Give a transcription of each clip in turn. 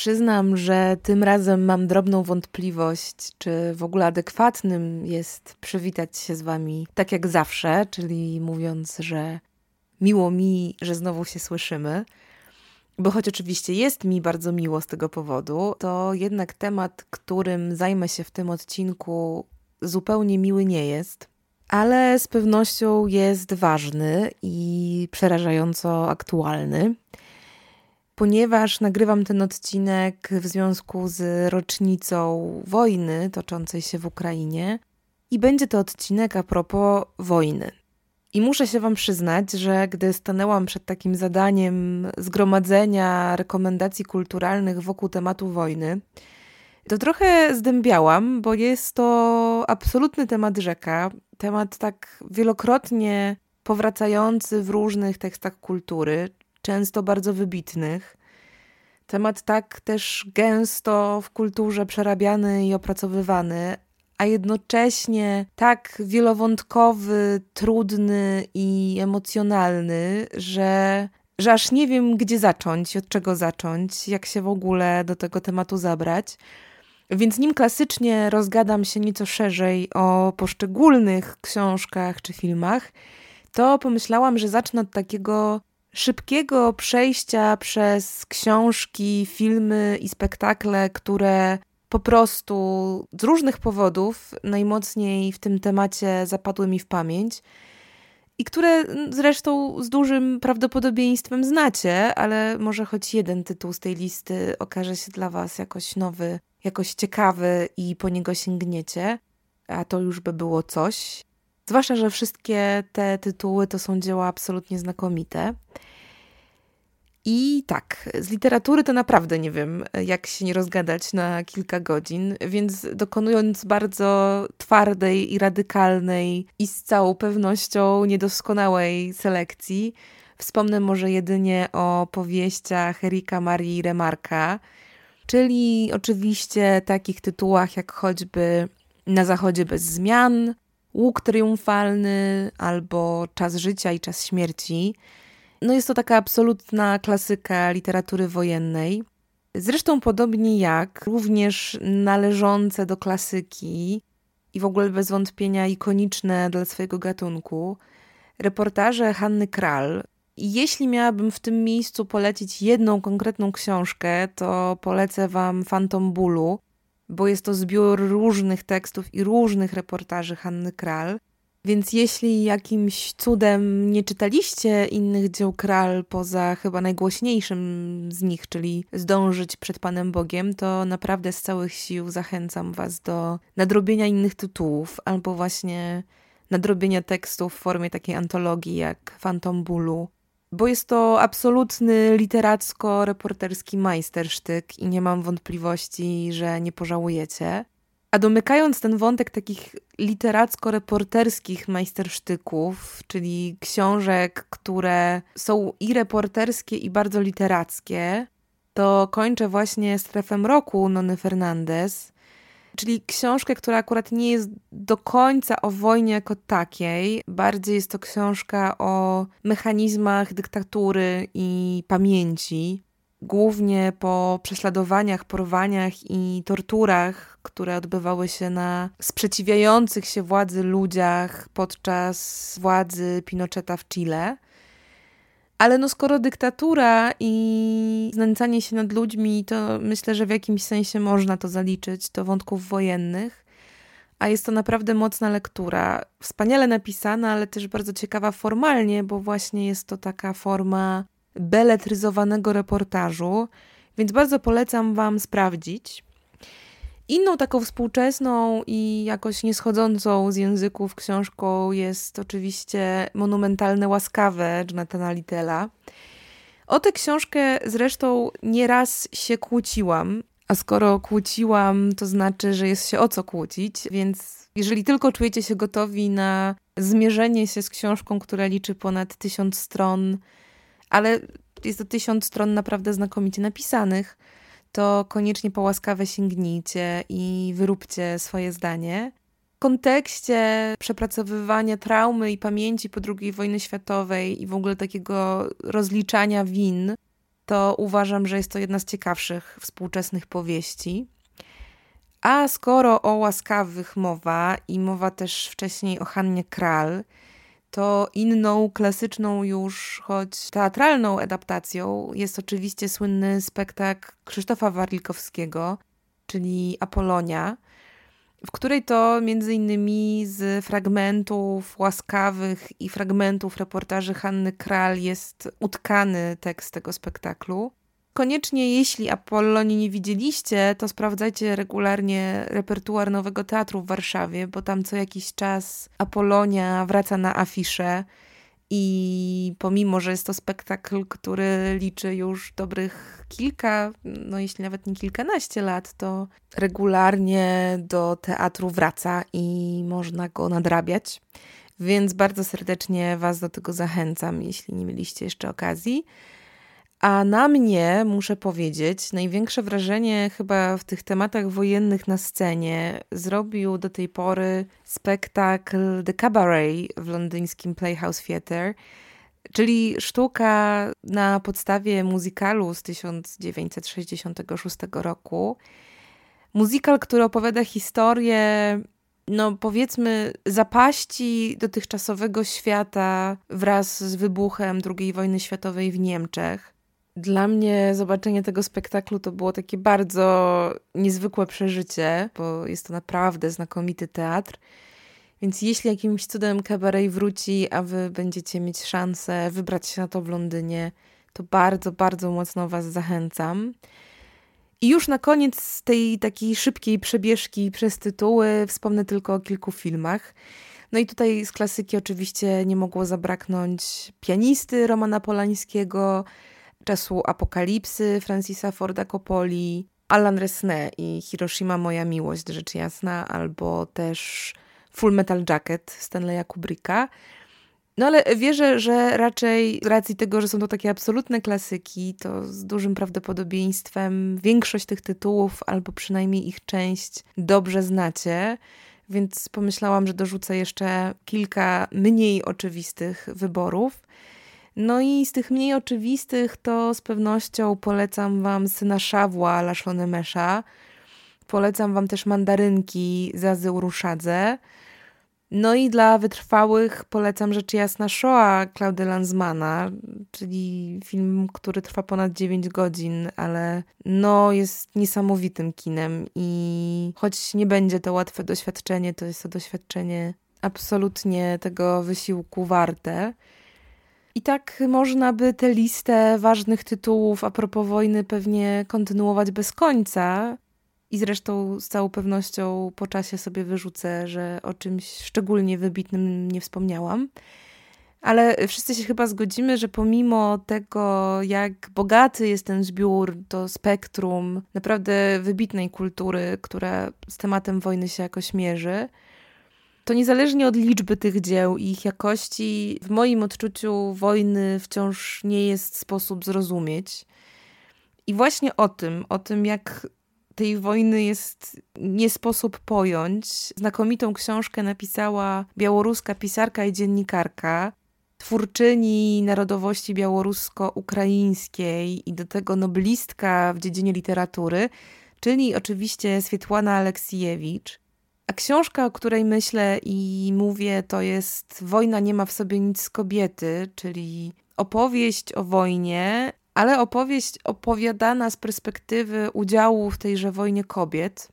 Przyznam, że tym razem mam drobną wątpliwość, czy w ogóle adekwatnym jest przywitać się z Wami tak jak zawsze, czyli mówiąc, że miło mi, że znowu się słyszymy. Bo choć oczywiście jest mi bardzo miło z tego powodu, to jednak temat, którym zajmę się w tym odcinku, zupełnie miły nie jest, ale z pewnością jest ważny i przerażająco aktualny ponieważ nagrywam ten odcinek w związku z rocznicą wojny toczącej się w Ukrainie i będzie to odcinek a propos wojny. I muszę się Wam przyznać, że gdy stanęłam przed takim zadaniem zgromadzenia rekomendacji kulturalnych wokół tematu wojny, to trochę zdębiałam, bo jest to absolutny temat rzeka, temat tak wielokrotnie powracający w różnych tekstach kultury, często bardzo wybitnych. Temat tak też gęsto w kulturze przerabiany i opracowywany, a jednocześnie tak wielowątkowy, trudny i emocjonalny, że, że aż nie wiem, gdzie zacząć, od czego zacząć, jak się w ogóle do tego tematu zabrać. Więc nim klasycznie rozgadam się nieco szerzej o poszczególnych książkach czy filmach, to pomyślałam, że zacznę od takiego szybkiego przejścia przez książki, filmy i spektakle, które po prostu z różnych powodów najmocniej w tym temacie zapadły mi w pamięć i które zresztą z dużym prawdopodobieństwem znacie, ale może choć jeden tytuł z tej listy okaże się dla Was jakoś nowy, jakoś ciekawy i po niego sięgniecie, a to już by było coś. Zwłaszcza, że wszystkie te tytuły to są dzieła absolutnie znakomite. I tak, z literatury to naprawdę nie wiem, jak się nie rozgadać na kilka godzin, więc dokonując bardzo twardej i radykalnej i z całą pewnością niedoskonałej selekcji, wspomnę może jedynie o powieściach Erika Marii Remarka, czyli oczywiście takich tytułach jak choćby Na Zachodzie bez zmian, Łuk triumfalny albo Czas życia i czas śmierci. No jest to taka absolutna klasyka literatury wojennej. Zresztą podobnie jak również należące do klasyki i w ogóle bez wątpienia ikoniczne dla swojego gatunku reportaże Hanny Kral. Jeśli miałabym w tym miejscu polecić jedną konkretną książkę, to polecę Wam Fantom Bólu, bo jest to zbiór różnych tekstów i różnych reportaży Hanny Kral. Więc jeśli jakimś cudem nie czytaliście innych dzieł Kral poza chyba najgłośniejszym z nich, czyli Zdążyć przed Panem Bogiem, to naprawdę z całych sił zachęcam Was do nadrobienia innych tytułów albo właśnie nadrobienia tekstów w formie takiej antologii jak Phantom Bólu, bo jest to absolutny literacko-reporterski majstersztyk i nie mam wątpliwości, że nie pożałujecie. A domykając ten wątek takich literacko-reporterskich majstersztyków, czyli książek, które są i reporterskie, i bardzo literackie, to kończę właśnie Strefem Roku Nony Fernandez, czyli książkę, która akurat nie jest do końca o wojnie jako takiej. Bardziej jest to książka o mechanizmach dyktatury i pamięci głównie po prześladowaniach, porwaniach i torturach, które odbywały się na sprzeciwiających się władzy ludziach podczas władzy Pinocheta w Chile. Ale no skoro dyktatura i znęcanie się nad ludźmi, to myślę, że w jakimś sensie można to zaliczyć do wątków wojennych. A jest to naprawdę mocna lektura. Wspaniale napisana, ale też bardzo ciekawa formalnie, bo właśnie jest to taka forma beletryzowanego reportażu, więc bardzo polecam Wam sprawdzić. Inną taką współczesną i jakoś nieschodzącą z języków książką jest oczywiście Monumentalne Łaskawe Jonathana Littela. O tę książkę zresztą nieraz się kłóciłam, A skoro kłóciłam, to znaczy, że jest się o co kłócić, więc jeżeli tylko czujecie się gotowi na zmierzenie się z książką, która liczy ponad tysiąc stron, ale jest to tysiąc stron naprawdę znakomicie napisanych, to koniecznie po łaskawe sięgnijcie i wyróbcie swoje zdanie. W kontekście przepracowywania traumy i pamięci po II wojnie światowej i w ogóle takiego rozliczania win, to uważam, że jest to jedna z ciekawszych współczesnych powieści. A skoro o łaskawych mowa i mowa też wcześniej o Hannie Kral, to inną, klasyczną już, choć teatralną adaptacją jest oczywiście słynny spektakl Krzysztofa Warlikowskiego, czyli Apolonia, w której to między innymi z fragmentów łaskawych i fragmentów reportaży Hanny Kral jest utkany tekst tego spektaklu. Koniecznie, jeśli Apollonii nie widzieliście, to sprawdzajcie regularnie repertuar Nowego Teatru w Warszawie, bo tam co jakiś czas Apolonia wraca na afisze i pomimo, że jest to spektakl, który liczy już dobrych kilka, no jeśli nawet nie kilkanaście lat, to regularnie do teatru wraca i można go nadrabiać. Więc bardzo serdecznie Was do tego zachęcam, jeśli nie mieliście jeszcze okazji. A na mnie, muszę powiedzieć, największe wrażenie chyba w tych tematach wojennych na scenie zrobił do tej pory spektakl The Cabaret w londyńskim Playhouse Theatre, czyli sztuka na podstawie muzykalu z 1966 roku. Muzykal, który opowiada historię no powiedzmy, zapaści dotychczasowego świata wraz z wybuchem II wojny światowej w Niemczech. Dla mnie zobaczenie tego spektaklu to było takie bardzo niezwykłe przeżycie, bo jest to naprawdę znakomity teatr. Więc jeśli jakimś cudem kabaret wróci, a wy będziecie mieć szansę wybrać się na to w Londynie, to bardzo, bardzo mocno was zachęcam. I już na koniec tej takiej szybkiej przebieżki przez tytuły wspomnę tylko o kilku filmach. No i tutaj z klasyki oczywiście nie mogło zabraknąć pianisty Romana Polańskiego, czasu apokalipsy Francisa Forda Coppoli, Alan Resnais i Hiroshima Moja Miłość, rzecz jasna, albo też Full Metal Jacket Stanleya Kubricka. No ale wierzę, że raczej z racji tego, że są to takie absolutne klasyki, to z dużym prawdopodobieństwem większość tych tytułów, albo przynajmniej ich część, dobrze znacie. Więc pomyślałam, że dorzucę jeszcze kilka mniej oczywistych wyborów. No i z tych mniej oczywistych to z pewnością polecam Wam Syna Szawła Laszone Mesza. Polecam Wam też Mandarynki Zazy Uruszadze. No i dla wytrwałych polecam rzecz jasna Shoah Claude Lanzmana, czyli film, który trwa ponad 9 godzin, ale no jest niesamowitym kinem i choć nie będzie to łatwe doświadczenie, to jest to doświadczenie absolutnie tego wysiłku warte. I tak można by tę listę ważnych tytułów a propos wojny pewnie kontynuować bez końca. I zresztą z całą pewnością po czasie sobie wyrzucę, że o czymś szczególnie wybitnym nie wspomniałam. Ale wszyscy się chyba zgodzimy, że pomimo tego, jak bogaty jest ten zbiór, to spektrum naprawdę wybitnej kultury, która z tematem wojny się jakoś mierzy, to niezależnie od liczby tych dzieł i ich jakości, w moim odczuciu wojny wciąż nie jest sposób zrozumieć. I właśnie o tym, o tym, jak tej wojny jest nie sposób pojąć. Znakomitą książkę napisała białoruska pisarka i dziennikarka, twórczyni narodowości białorusko-ukraińskiej i do tego noblistka w dziedzinie literatury, czyli oczywiście Swietłana Aleksijewicz. A książka, o której myślę i mówię, to jest Wojna nie ma w sobie nic z kobiety, czyli opowieść o wojnie, ale opowieść opowiadana z perspektywy udziału w tejże wojnie kobiet.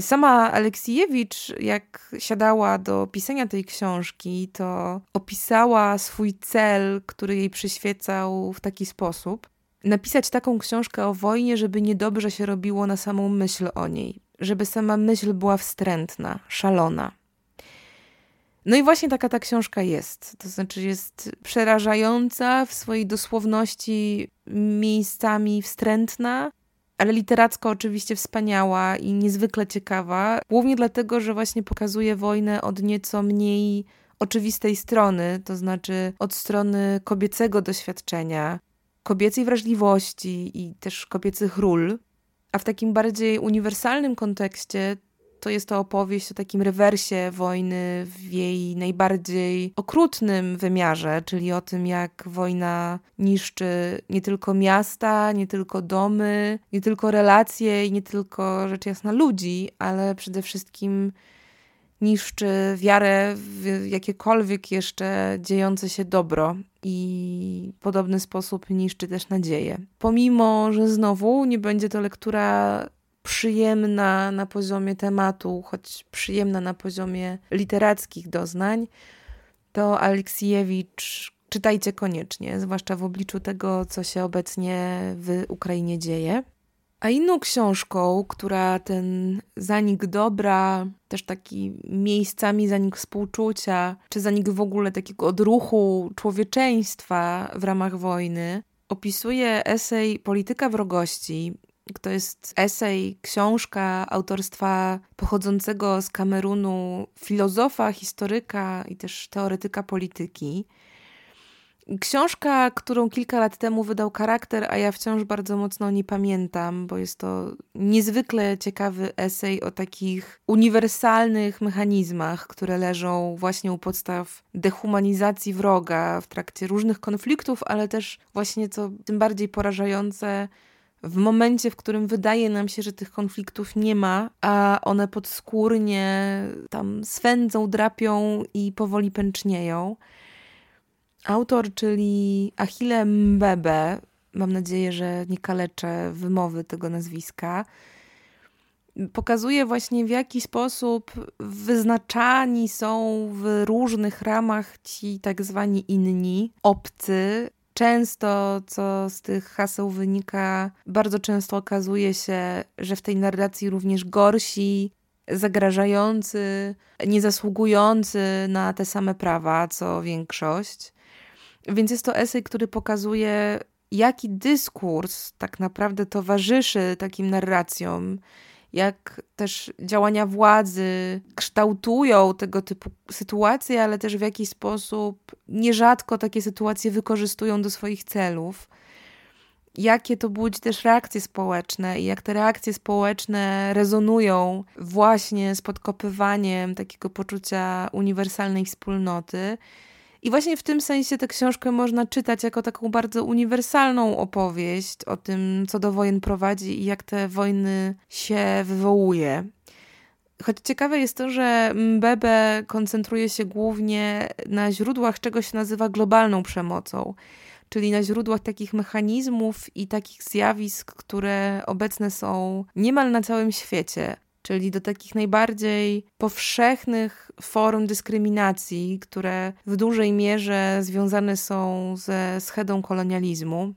Sama Aleksijewicz, jak siadała do pisania tej książki, to opisała swój cel, który jej przyświecał w taki sposób. Napisać taką książkę o wojnie, żeby niedobrze się robiło na samą myśl o niej, żeby sama myśl była wstrętna, szalona. No i właśnie taka ta książka jest. To znaczy jest przerażająca w swojej dosłowności miejscami wstrętna, ale literacko oczywiście wspaniała i niezwykle ciekawa, głównie dlatego, że właśnie pokazuje wojnę od nieco mniej oczywistej strony, to znaczy od strony kobiecego doświadczenia, kobiecej wrażliwości i też kobiecych ról. A w takim bardziej uniwersalnym kontekście to jest to opowieść o takim rewersie wojny w jej najbardziej okrutnym wymiarze, czyli o tym, jak wojna niszczy nie tylko miasta, nie tylko domy, nie tylko relacje i nie tylko rzecz jasna ludzi, ale przede wszystkim niszczy wiarę w jakiekolwiek jeszcze dziejące się dobro i w podobny sposób niszczy też nadzieję. Pomimo, że znowu nie będzie to lektura przyjemna na poziomie tematu, choć przyjemna na poziomie literackich doznań, to Aleksiejewicz czytajcie koniecznie, zwłaszcza w obliczu tego, co się obecnie w Ukrainie dzieje. A inną książką, która ten zanik dobra, też taki miejscami zanik współczucia, czy zanik w ogóle takiego odruchu człowieczeństwa w ramach wojny, opisuje esej Polityka wrogości. To jest esej, książka autorstwa pochodzącego z Kamerunu filozofa, historyka i też teoretyka polityki. Książka, którą kilka lat temu wydał charakter, a ja wciąż bardzo mocno nie pamiętam, bo jest to niezwykle ciekawy esej o takich uniwersalnych mechanizmach, które leżą właśnie u podstaw dehumanizacji wroga w trakcie różnych konfliktów, ale też właśnie co tym bardziej porażające, w momencie, w którym wydaje nam się, że tych konfliktów nie ma, a one podskórnie tam swędzą, drapią i powoli pęcznieją. Autor, czyli Achille Mbebe, mam nadzieję, że nie kaleczę wymowy tego nazwiska, pokazuje właśnie w jaki sposób wyznaczani są w różnych ramach ci tak zwani inni, obcy. Często, co z tych haseł wynika, bardzo często okazuje się, że w tej narracji również gorsi, zagrażający, niezasługujący na te same prawa co większość. Więc jest to esej, który pokazuje, jaki dyskurs tak naprawdę towarzyszy takim narracjom, jak też działania władzy kształtują tego typu sytuacje, ale też w jaki sposób nierzadko takie sytuacje wykorzystują do swoich celów. Jakie to budzi też reakcje społeczne i jak te reakcje społeczne rezonują właśnie z podkopywaniem takiego poczucia uniwersalnej wspólnoty i właśnie w tym sensie tę książkę można czytać jako taką bardzo uniwersalną opowieść o tym, co do wojen prowadzi i jak te wojny się wywołuje. Choć ciekawe jest to, że Mbebe koncentruje się głównie na źródłach czegoś się nazywa globalną przemocą, czyli na źródłach takich mechanizmów i takich zjawisk, które obecne są niemal na całym świecie czyli do takich najbardziej powszechnych form dyskryminacji, które w dużej mierze związane są ze schedą kolonializmu.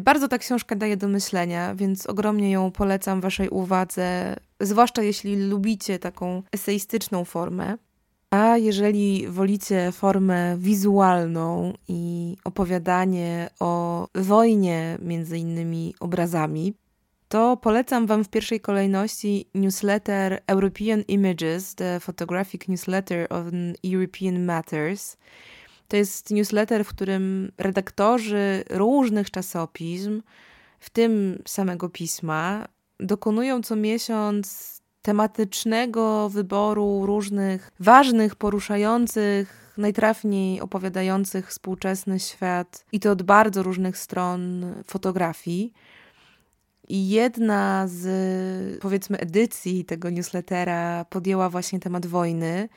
Bardzo ta książka daje do myślenia, więc ogromnie ją polecam Waszej uwadze, zwłaszcza jeśli lubicie taką eseistyczną formę. A jeżeli wolicie formę wizualną i opowiadanie o wojnie między innymi obrazami, to polecam Wam w pierwszej kolejności newsletter European Images, the photographic newsletter on European Matters. To jest newsletter, w którym redaktorzy różnych czasopism, w tym samego pisma, dokonują co miesiąc tematycznego wyboru różnych ważnych, poruszających, najtrafniej opowiadających współczesny świat i to od bardzo różnych stron fotografii. I jedna z, powiedzmy, edycji tego newslettera podjęła właśnie temat wojny.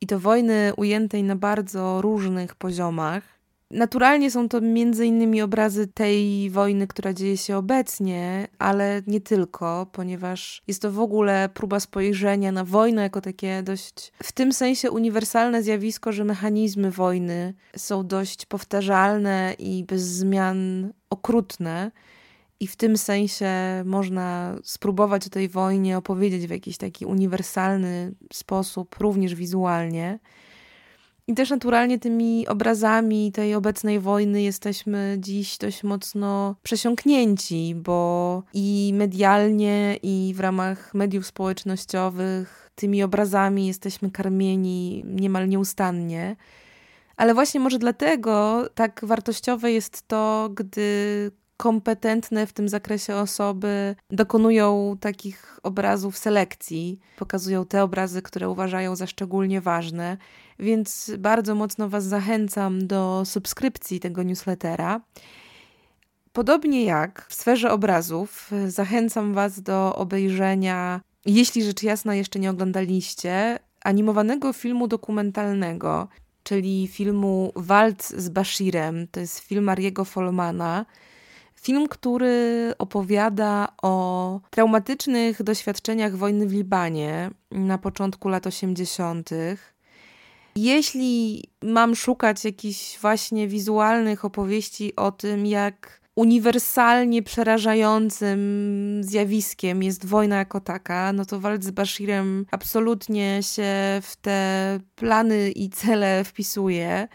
I to wojny ujętej na bardzo różnych poziomach. Naturalnie są to między innymi obrazy tej wojny, która dzieje się obecnie, ale nie tylko, ponieważ jest to w ogóle próba spojrzenia na wojnę jako takie dość w tym sensie uniwersalne zjawisko, że mechanizmy wojny są dość powtarzalne i bez zmian okrutne. I w tym sensie można spróbować o tej wojnie opowiedzieć w jakiś taki uniwersalny sposób, również wizualnie. I też naturalnie tymi obrazami tej obecnej wojny jesteśmy dziś dość mocno przesiąknięci, bo i medialnie, i w ramach mediów społecznościowych tymi obrazami jesteśmy karmieni niemal nieustannie. Ale właśnie może dlatego tak wartościowe jest to, gdy kompetentne w tym zakresie osoby dokonują takich obrazów selekcji, pokazują te obrazy, które uważają za szczególnie ważne. Więc bardzo mocno Was zachęcam do subskrypcji tego newslettera. Podobnie jak w sferze obrazów, zachęcam Was do obejrzenia, jeśli rzecz jasna jeszcze nie oglądaliście, animowanego filmu dokumentalnego, czyli filmu Walc z Bashirem. To jest film Ariego Folmana. Film, który opowiada o traumatycznych doświadczeniach wojny w Libanie na początku lat 80. Jeśli mam szukać jakichś właśnie wizualnych opowieści o tym, jak uniwersalnie przerażającym zjawiskiem jest wojna jako taka, no to walc z Bashirem absolutnie się w te plany i cele wpisuje.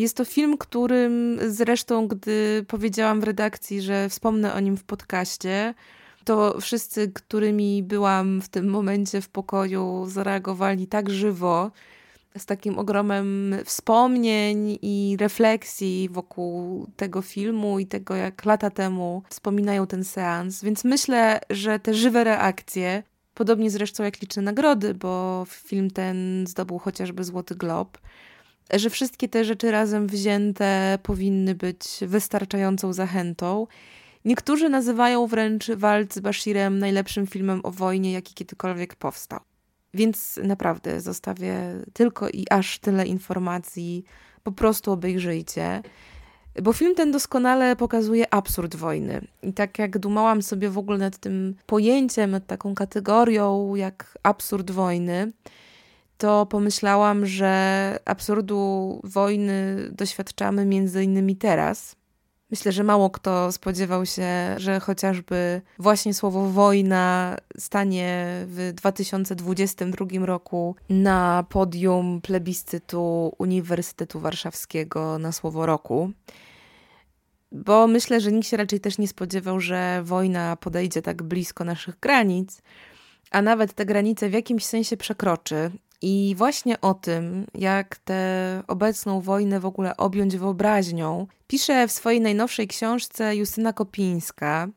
Jest to film, którym zresztą, gdy powiedziałam w redakcji, że wspomnę o nim w podcaście, to wszyscy, którymi byłam w tym momencie w pokoju, zareagowali tak żywo, z takim ogromem wspomnień i refleksji wokół tego filmu i tego, jak lata temu wspominają ten seans. Więc myślę, że te żywe reakcje, podobnie zresztą jak liczne nagrody, bo film ten zdobył chociażby Złoty Glob, że wszystkie te rzeczy razem wzięte powinny być wystarczającą zachętą. Niektórzy nazywają wręcz Walc z Bashirem najlepszym filmem o wojnie, jaki kiedykolwiek powstał. Więc naprawdę zostawię tylko i aż tyle informacji. Po prostu obejrzyjcie. Bo film ten doskonale pokazuje absurd wojny. I tak jak dumałam sobie w ogóle nad tym pojęciem, nad taką kategorią jak absurd wojny, to pomyślałam, że absurdu wojny doświadczamy między innymi teraz. Myślę, że mało kto spodziewał się, że chociażby właśnie słowo wojna stanie w 2022 roku na podium plebiscytu Uniwersytetu Warszawskiego na słowo roku. Bo myślę, że nikt się raczej też nie spodziewał, że wojna podejdzie tak blisko naszych granic, a nawet te granice w jakimś sensie przekroczy i właśnie o tym, jak tę obecną wojnę w ogóle objąć wyobraźnią, pisze w swojej najnowszej książce Justyna Kopińska.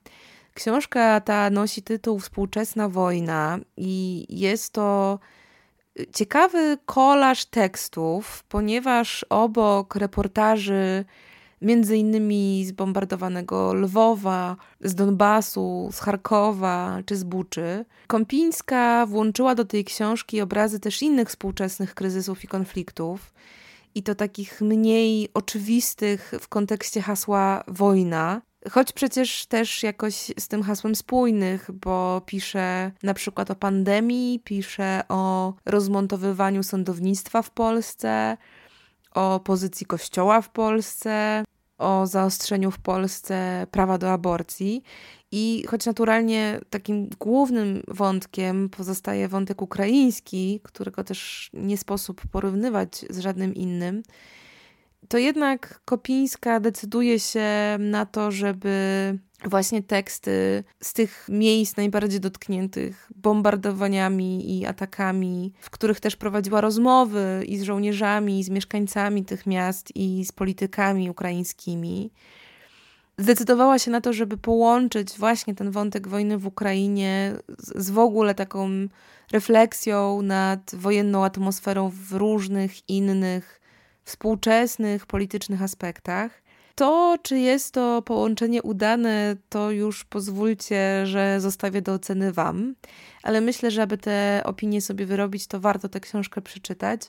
Książka ta nosi tytuł Współczesna wojna i jest to ciekawy kolaż tekstów, ponieważ obok reportaży między innymi z bombardowanego Lwowa, z Donbasu, z Charkowa czy z Buczy. Kąpińska włączyła do tej książki obrazy też innych współczesnych kryzysów i konfliktów, i to takich mniej oczywistych w kontekście hasła wojna, choć przecież też jakoś z tym hasłem spójnych, bo pisze na przykład o pandemii, pisze o rozmontowywaniu sądownictwa w Polsce, o pozycji Kościoła w Polsce, o zaostrzeniu w Polsce prawa do aborcji. I choć naturalnie takim głównym wątkiem pozostaje wątek ukraiński, którego też nie sposób porównywać z żadnym innym, to jednak Kopińska decyduje się na to, żeby właśnie teksty z tych miejsc najbardziej dotkniętych bombardowaniami i atakami, w których też prowadziła rozmowy i z żołnierzami, i z mieszkańcami tych miast, i z politykami ukraińskimi. Zdecydowała się na to, żeby połączyć właśnie ten wątek wojny w Ukrainie z, z w ogóle taką refleksją nad wojenną atmosferą w różnych innych współczesnych politycznych aspektach. To, czy jest to połączenie udane, to już pozwólcie, że zostawię do oceny Wam, ale myślę, że aby te opinie sobie wyrobić, to warto tę książkę przeczytać.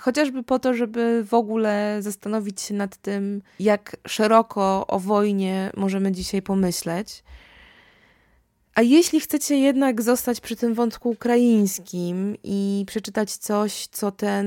Chociażby po to, żeby w ogóle zastanowić się nad tym, jak szeroko o wojnie możemy dzisiaj pomyśleć. A jeśli chcecie jednak zostać przy tym wątku ukraińskim i przeczytać coś, co ten,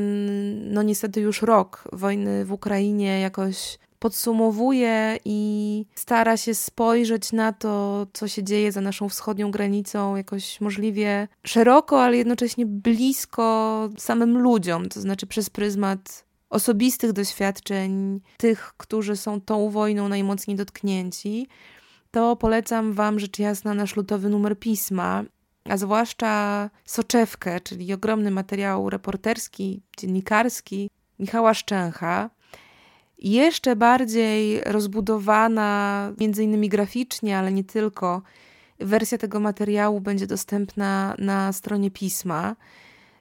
no niestety już rok wojny w Ukrainie jakoś podsumowuje i stara się spojrzeć na to, co się dzieje za naszą wschodnią granicą, jakoś możliwie szeroko, ale jednocześnie blisko samym ludziom, to znaczy przez pryzmat osobistych doświadczeń tych, którzy są tą wojną najmocniej dotknięci, to polecam Wam rzecz jasna nasz lutowy numer pisma, a zwłaszcza soczewkę, czyli ogromny materiał reporterski, dziennikarski Michała Szczęcha. Jeszcze bardziej rozbudowana, między innymi graficznie, ale nie tylko, wersja tego materiału będzie dostępna na stronie pisma.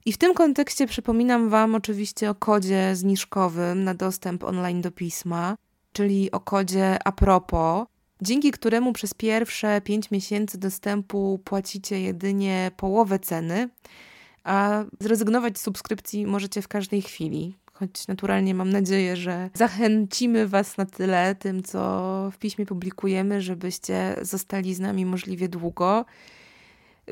I w tym kontekście przypominam Wam oczywiście o kodzie zniżkowym na dostęp online do pisma, czyli o kodzie apropos, dzięki któremu przez pierwsze 5 miesięcy dostępu płacicie jedynie połowę ceny, a zrezygnować z subskrypcji możecie w każdej chwili. Choć naturalnie mam nadzieję, że zachęcimy Was na tyle tym, co w piśmie publikujemy, żebyście zostali z nami możliwie długo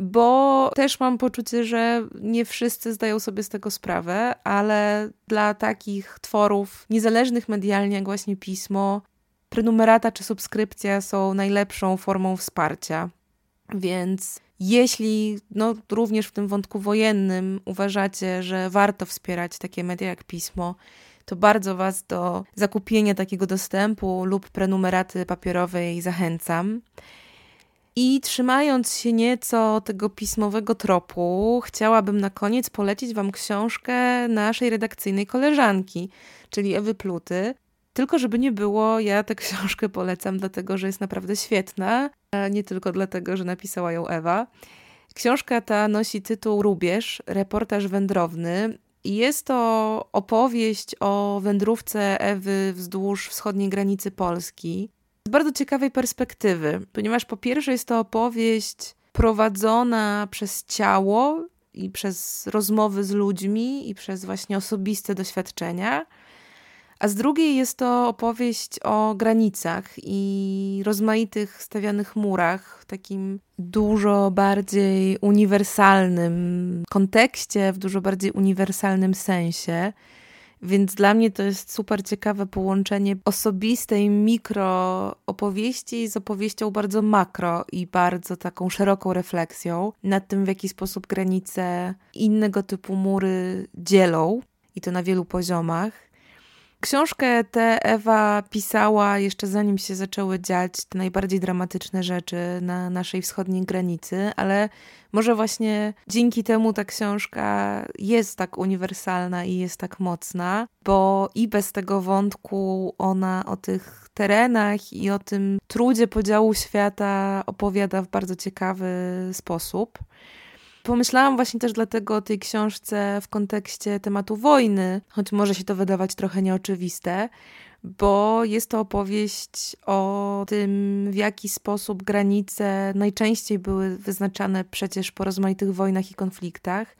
bo też mam poczucie, że nie wszyscy zdają sobie z tego sprawę, ale dla takich tworów niezależnych medialnie, jak właśnie pismo, prenumerata czy subskrypcja są najlepszą formą wsparcia. Więc jeśli no, również w tym wątku wojennym uważacie, że warto wspierać takie media jak pismo, to bardzo Was do zakupienia takiego dostępu lub prenumeraty papierowej zachęcam. I trzymając się nieco tego pismowego tropu, chciałabym na koniec polecić Wam książkę naszej redakcyjnej koleżanki, czyli Ewy Pluty. Tylko żeby nie było, ja tę książkę polecam, dlatego że jest naprawdę świetna, a nie tylko dlatego, że napisała ją Ewa. Książka ta nosi tytuł Rubież, reportaż wędrowny. I jest to opowieść o wędrówce Ewy wzdłuż wschodniej granicy Polski z bardzo ciekawej perspektywy, ponieważ po pierwsze jest to opowieść prowadzona przez ciało i przez rozmowy z ludźmi i przez właśnie osobiste doświadczenia. A z drugiej jest to opowieść o granicach i rozmaitych stawianych murach w takim dużo bardziej uniwersalnym kontekście, w dużo bardziej uniwersalnym sensie. Więc dla mnie to jest super ciekawe połączenie osobistej mikro opowieści z opowieścią bardzo makro i bardzo taką szeroką refleksją nad tym, w jaki sposób granice innego typu mury dzielą i to na wielu poziomach. Książkę tę Ewa pisała jeszcze zanim się zaczęły dziać te najbardziej dramatyczne rzeczy na naszej wschodniej granicy, ale może właśnie dzięki temu ta książka jest tak uniwersalna i jest tak mocna, bo i bez tego wątku ona o tych terenach i o tym trudzie podziału świata opowiada w bardzo ciekawy sposób. Pomyślałam właśnie też dlatego o tej książce w kontekście tematu wojny, choć może się to wydawać trochę nieoczywiste, bo jest to opowieść o tym, w jaki sposób granice najczęściej były wyznaczane przecież po rozmaitych wojnach i konfliktach.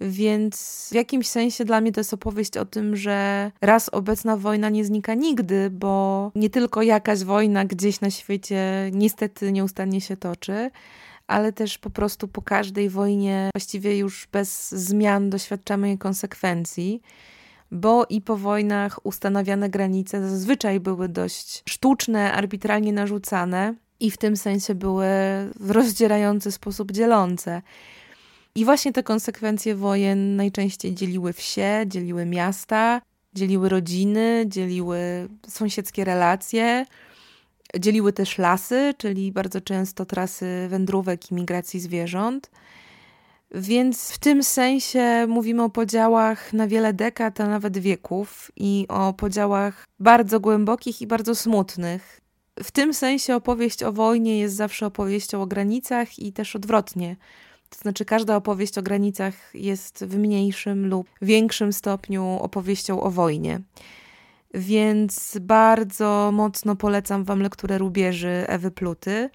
Więc w jakimś sensie dla mnie to jest opowieść o tym, że raz obecna wojna nie znika nigdy, bo nie tylko jakaś wojna gdzieś na świecie niestety nieustannie się toczy, ale też po prostu po każdej wojnie właściwie już bez zmian doświadczamy jej konsekwencji, bo i po wojnach ustanawiane granice zazwyczaj były dość sztuczne, arbitralnie narzucane i w tym sensie były w rozdzierający sposób dzielące. I właśnie te konsekwencje wojen najczęściej dzieliły wsie, dzieliły miasta, dzieliły rodziny, dzieliły sąsiedzkie relacje. Dzieliły też lasy, czyli bardzo często trasy wędrówek i migracji zwierząt. Więc w tym sensie mówimy o podziałach na wiele dekad, a nawet wieków i o podziałach bardzo głębokich i bardzo smutnych. W tym sensie opowieść o wojnie jest zawsze opowieścią o granicach i też odwrotnie. To znaczy, każda opowieść o granicach jest w mniejszym lub większym stopniu opowieścią o wojnie więc bardzo mocno polecam Wam lekturę Rubieży Ewy Pluty.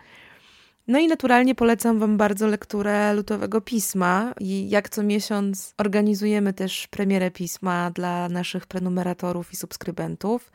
No i naturalnie polecam Wam bardzo lekturę Lutowego Pisma. I jak co miesiąc organizujemy też premierę pisma dla naszych prenumeratorów i subskrybentów.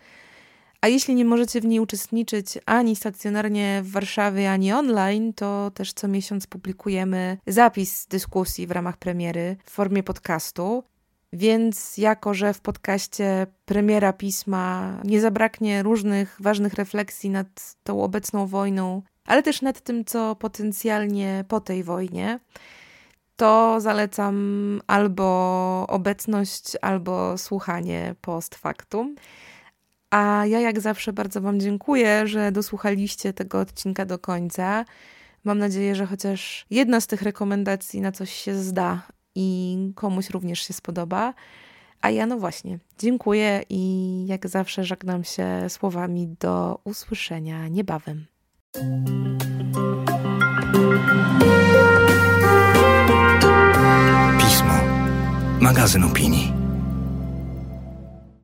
A jeśli nie możecie w niej uczestniczyć ani stacjonarnie w Warszawie, ani online, to też co miesiąc publikujemy zapis dyskusji w ramach premiery w formie podcastu. Więc jako, że w podcaście premiera pisma nie zabraknie różnych ważnych refleksji nad tą obecną wojną, ale też nad tym, co potencjalnie po tej wojnie, to zalecam albo obecność, albo słuchanie post factum. A ja jak zawsze bardzo Wam dziękuję, że dosłuchaliście tego odcinka do końca. Mam nadzieję, że chociaż jedna z tych rekomendacji na coś się zda i komuś również się spodoba. A ja no właśnie, dziękuję i jak zawsze żegnam się słowami do usłyszenia niebawem. Pismo. Magazyn opinii.